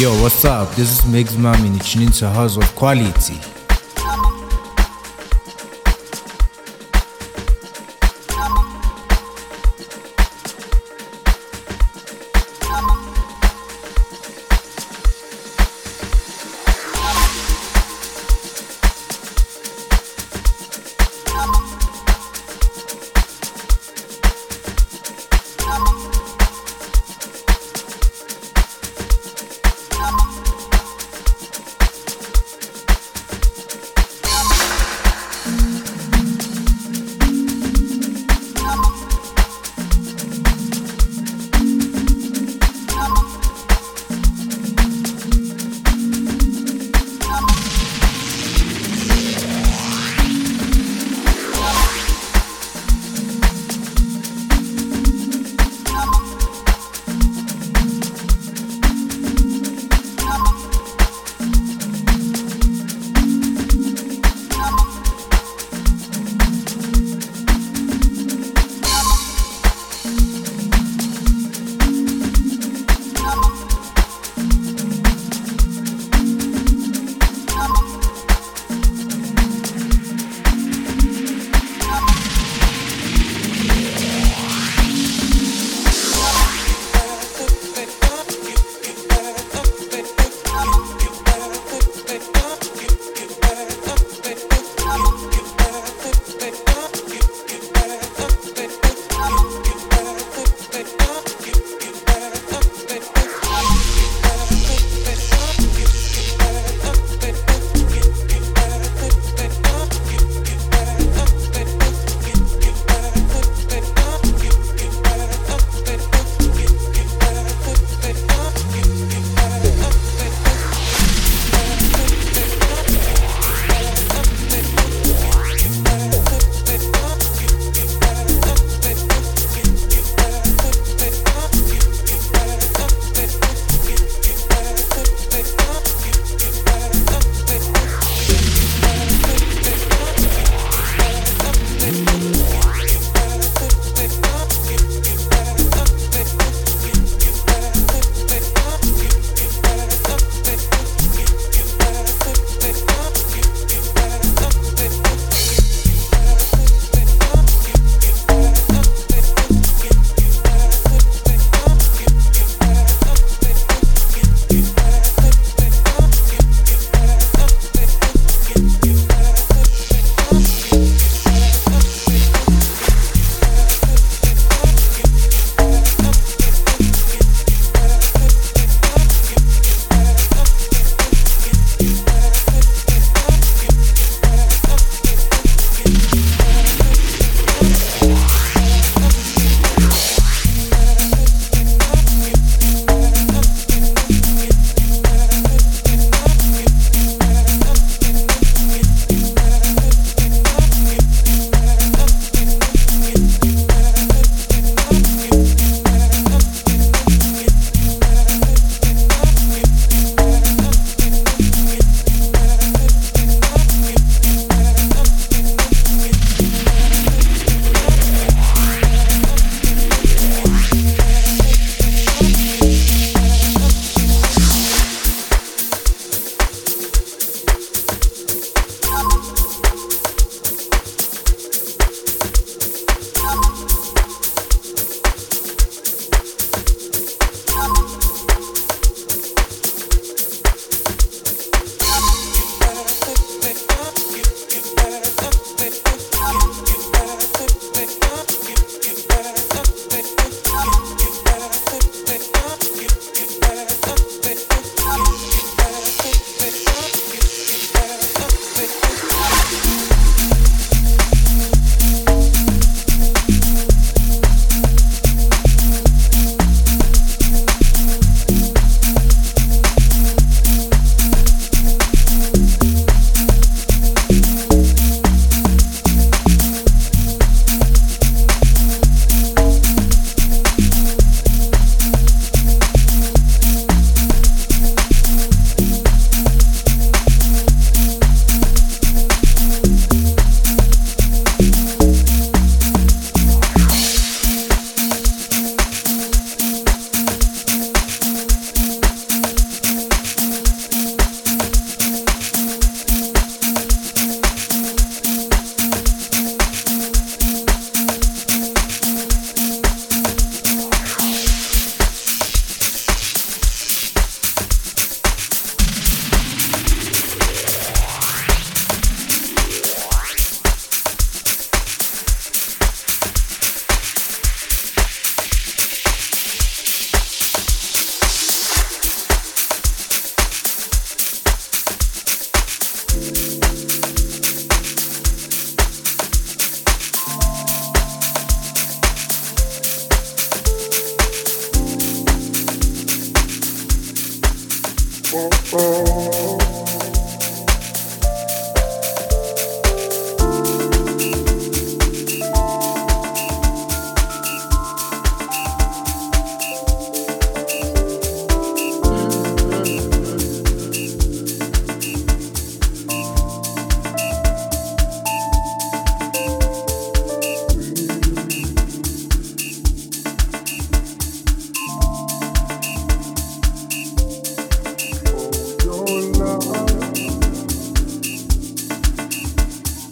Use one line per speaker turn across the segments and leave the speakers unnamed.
Yo, what's up? This is Megs Mami and you're tuning to House of Quality.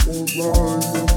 All right.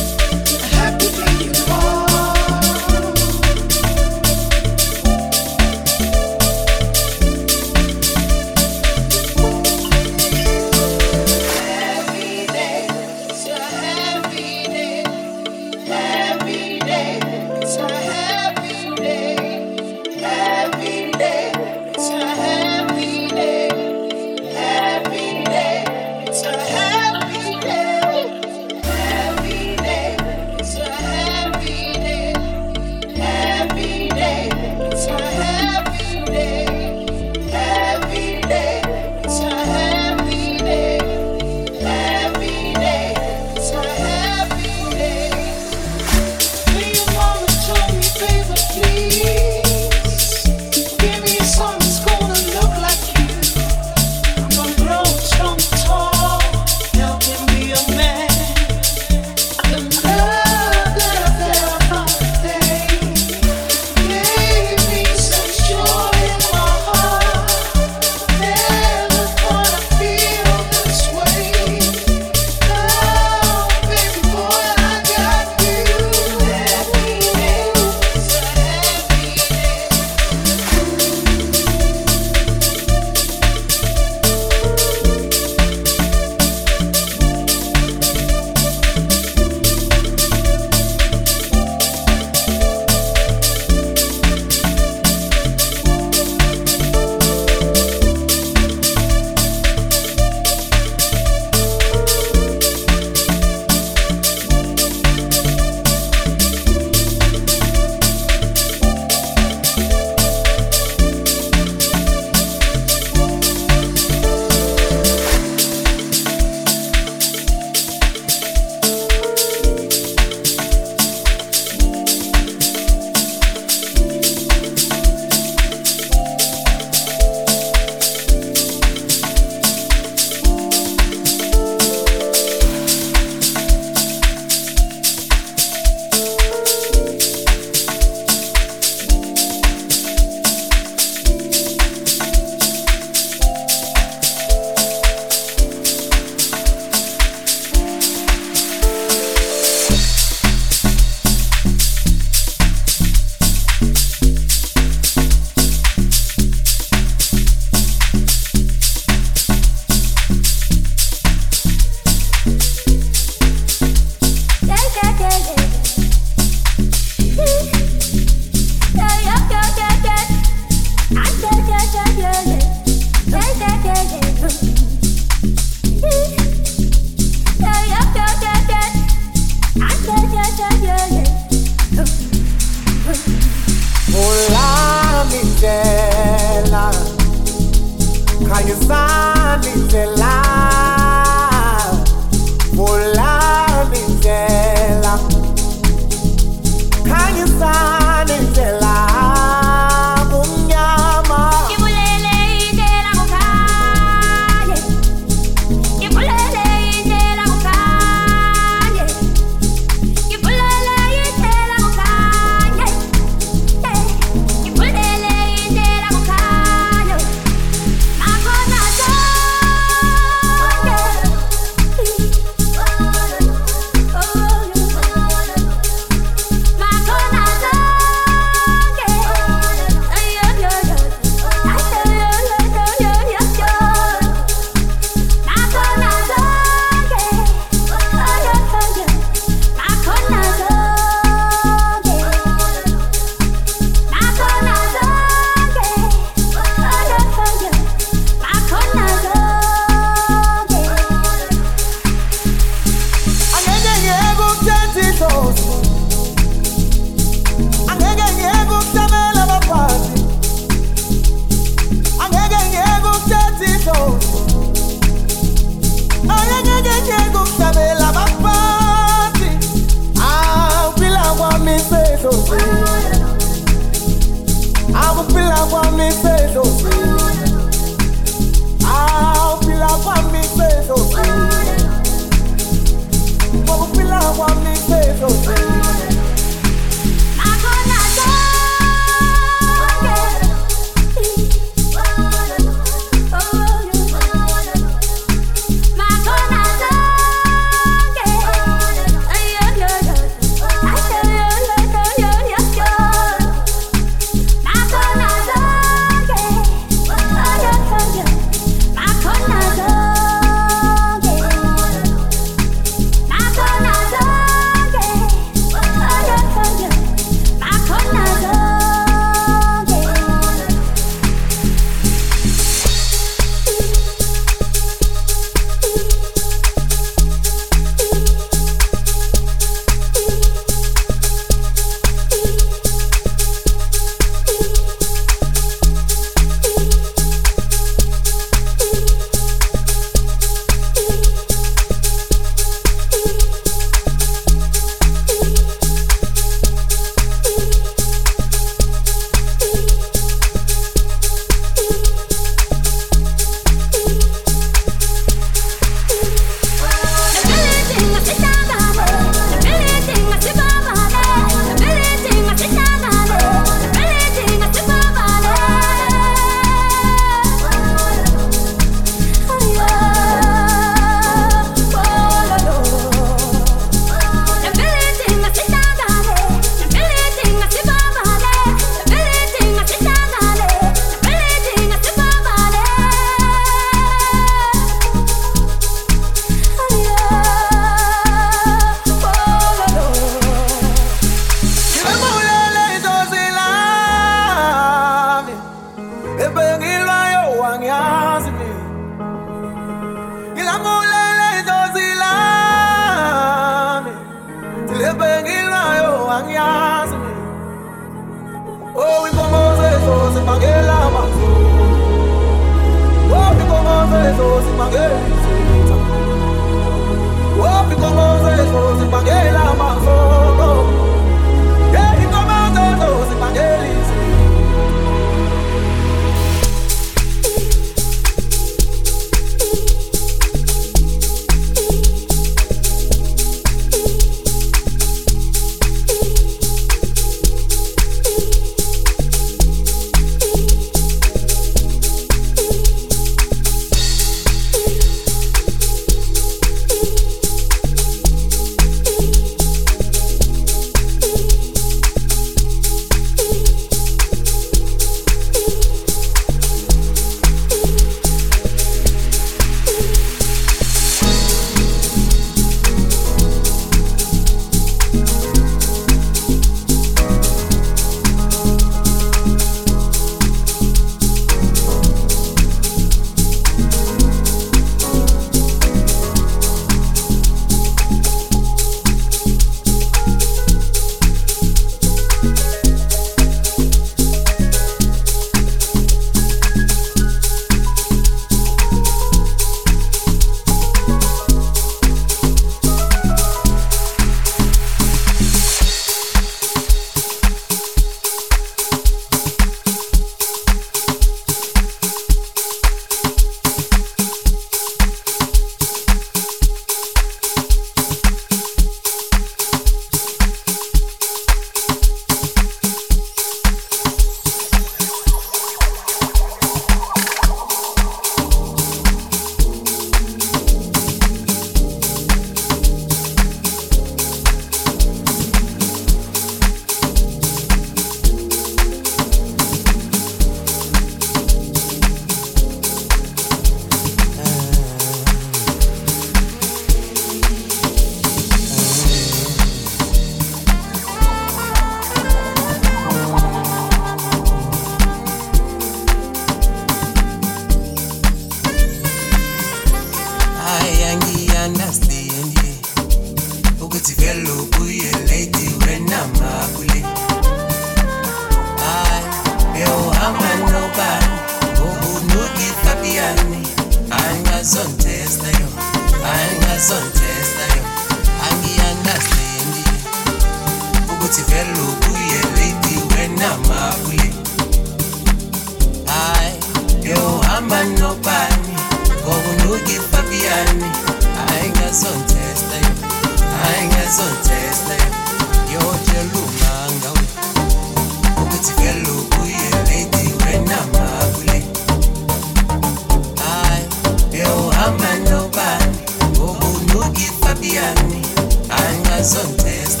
was on test,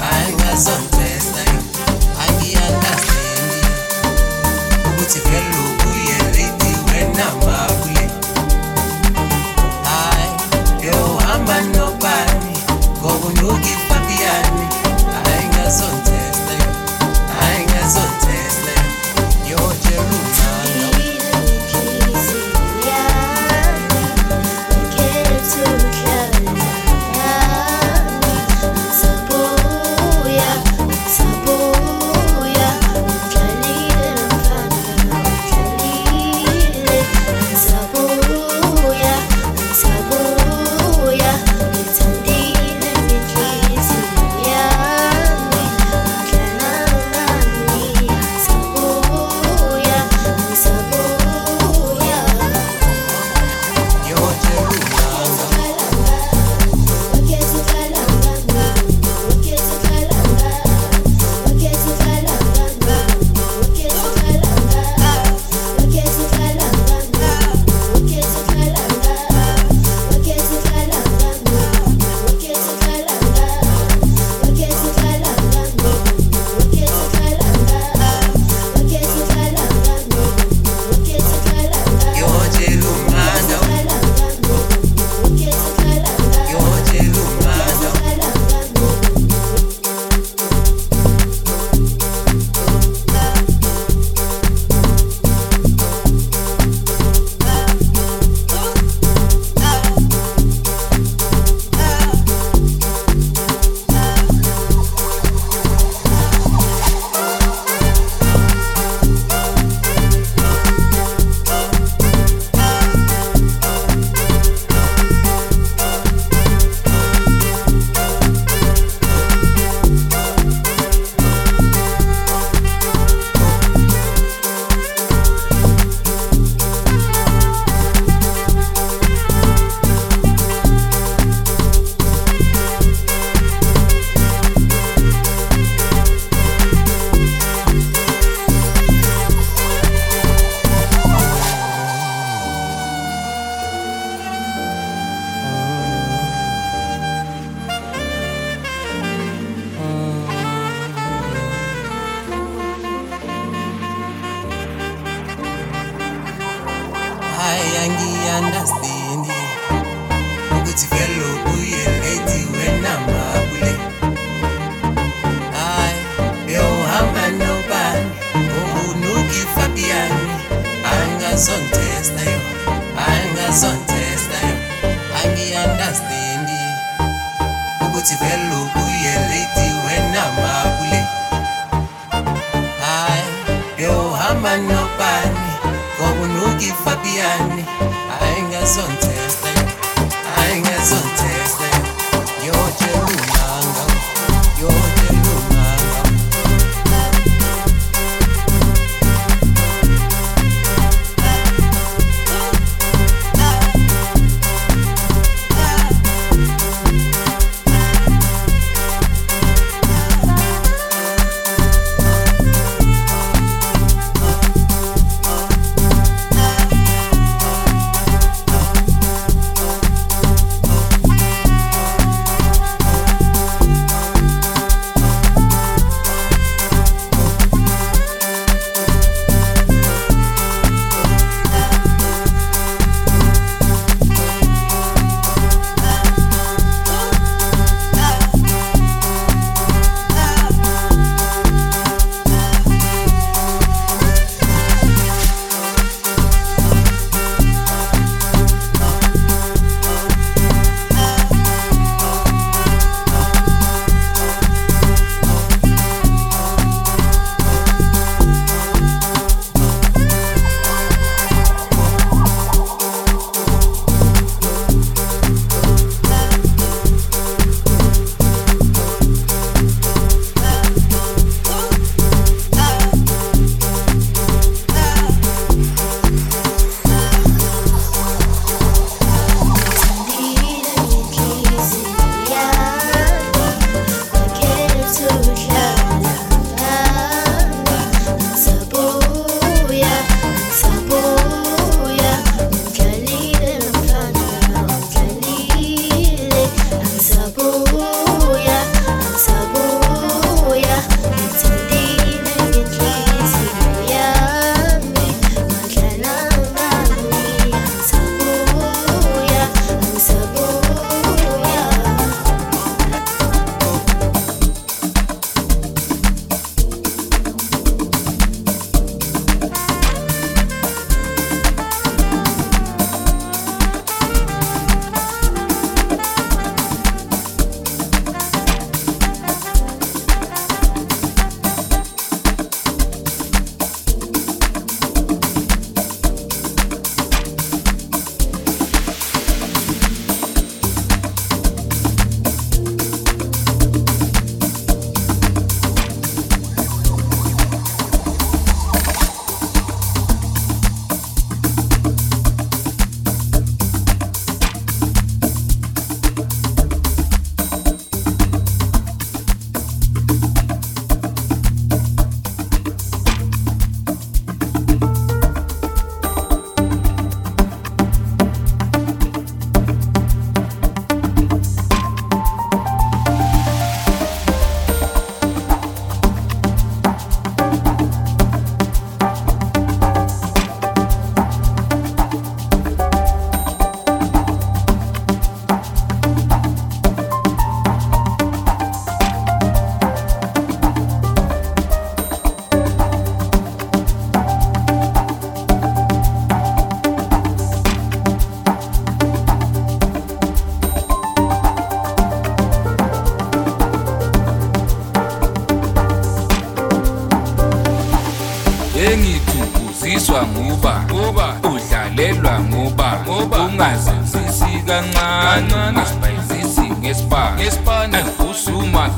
I got some.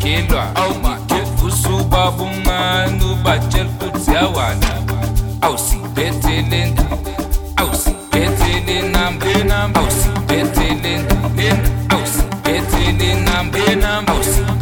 makhelwa awu makhelwa usuba bumane ubatshela ukuthi yawana awusibethele ndawo awusibethele namba awusibethele ndawo awusibethele namba awusibethele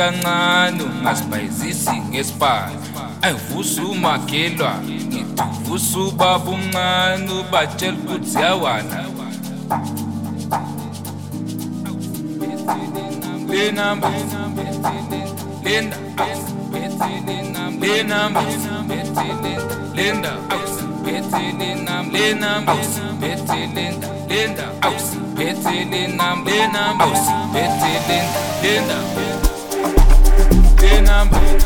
kancane ungazibhayizisi ngesibani ayivusa umakhelwa ngiduvusa ubaba umncane ubatshela ukuthi yawana le number Linda le number Linda Betty Linam Linam Betty Linda Linda Betty Linam Linam
time.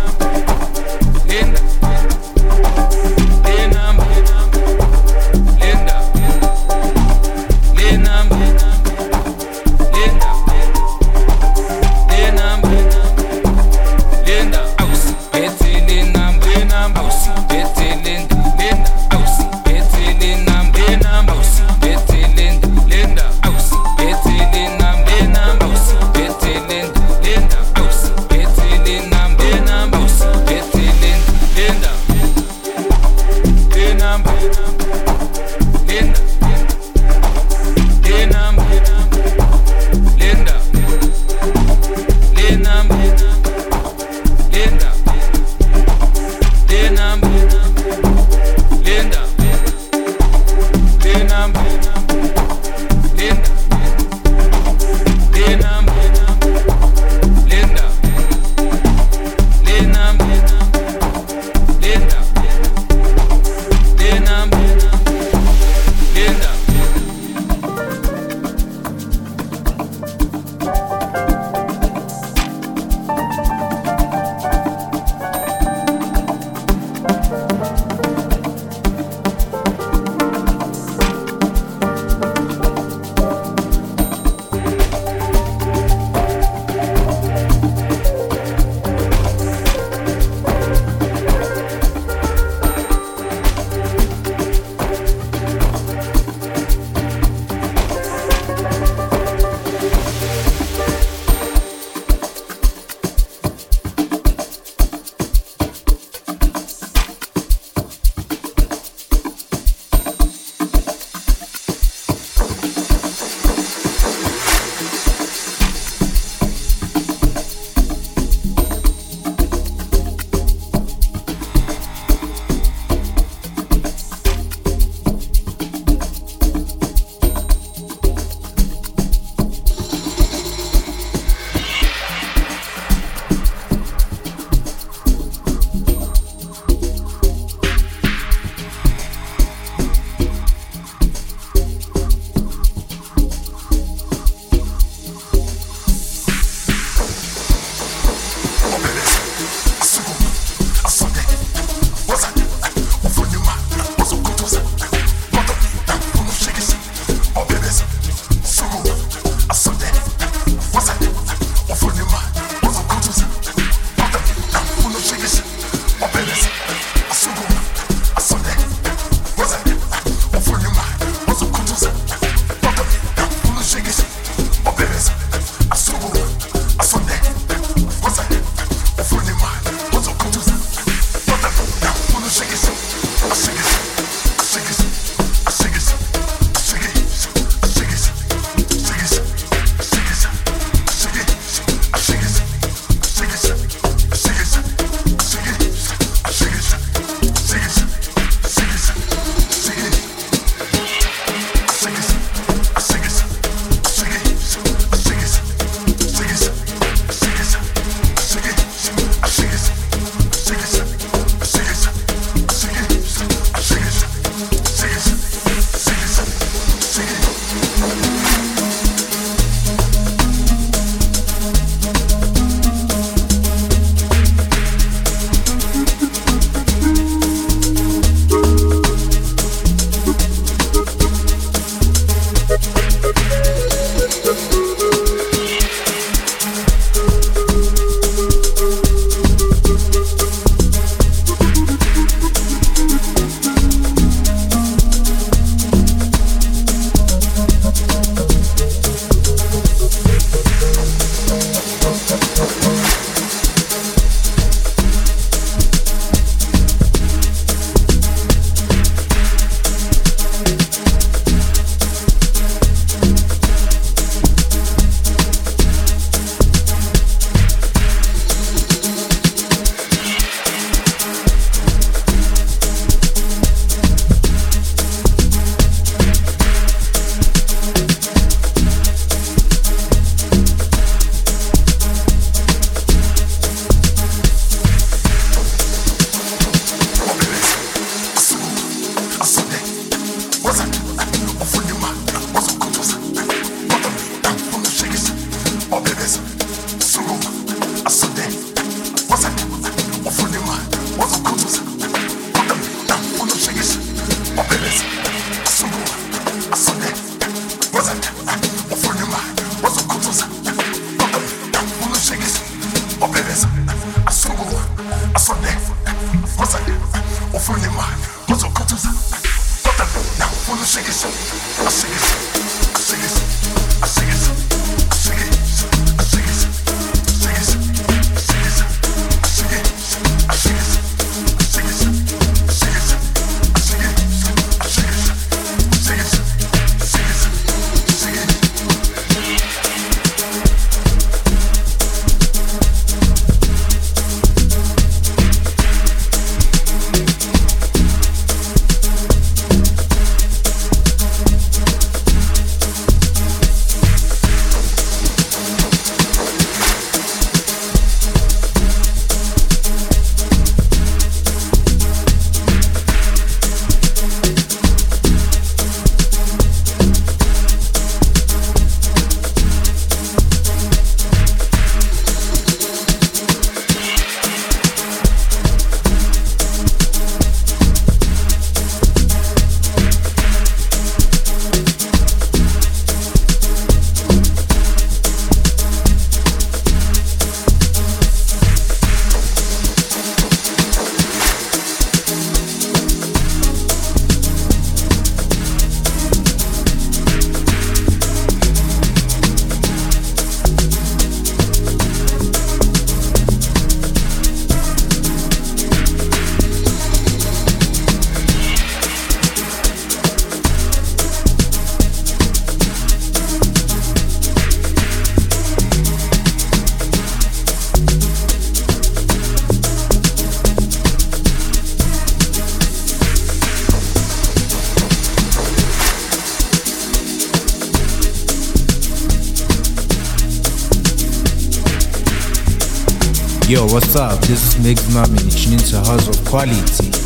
what's up? This is Mix Mami, tuning to House of Quality.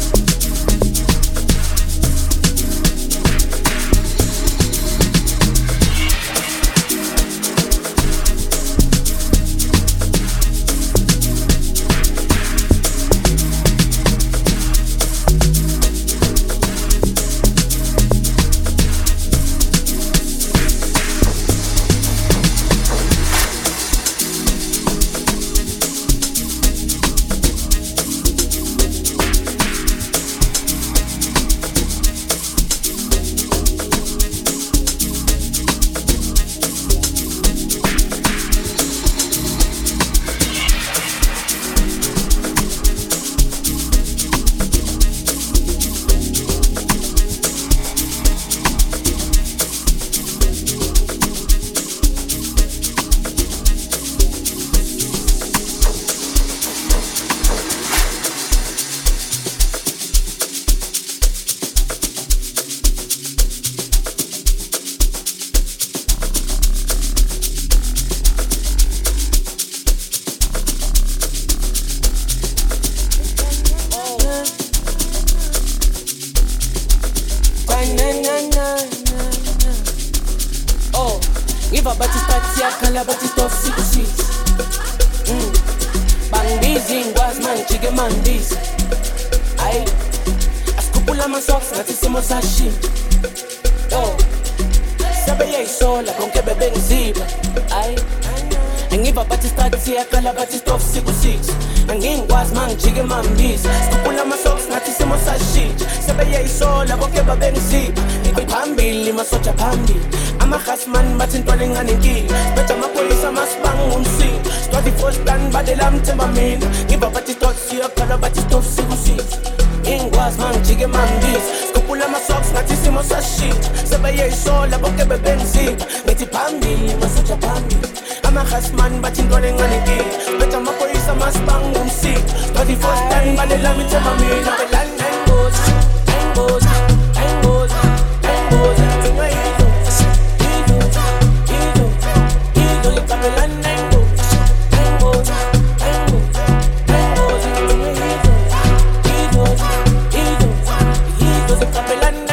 music, a melody.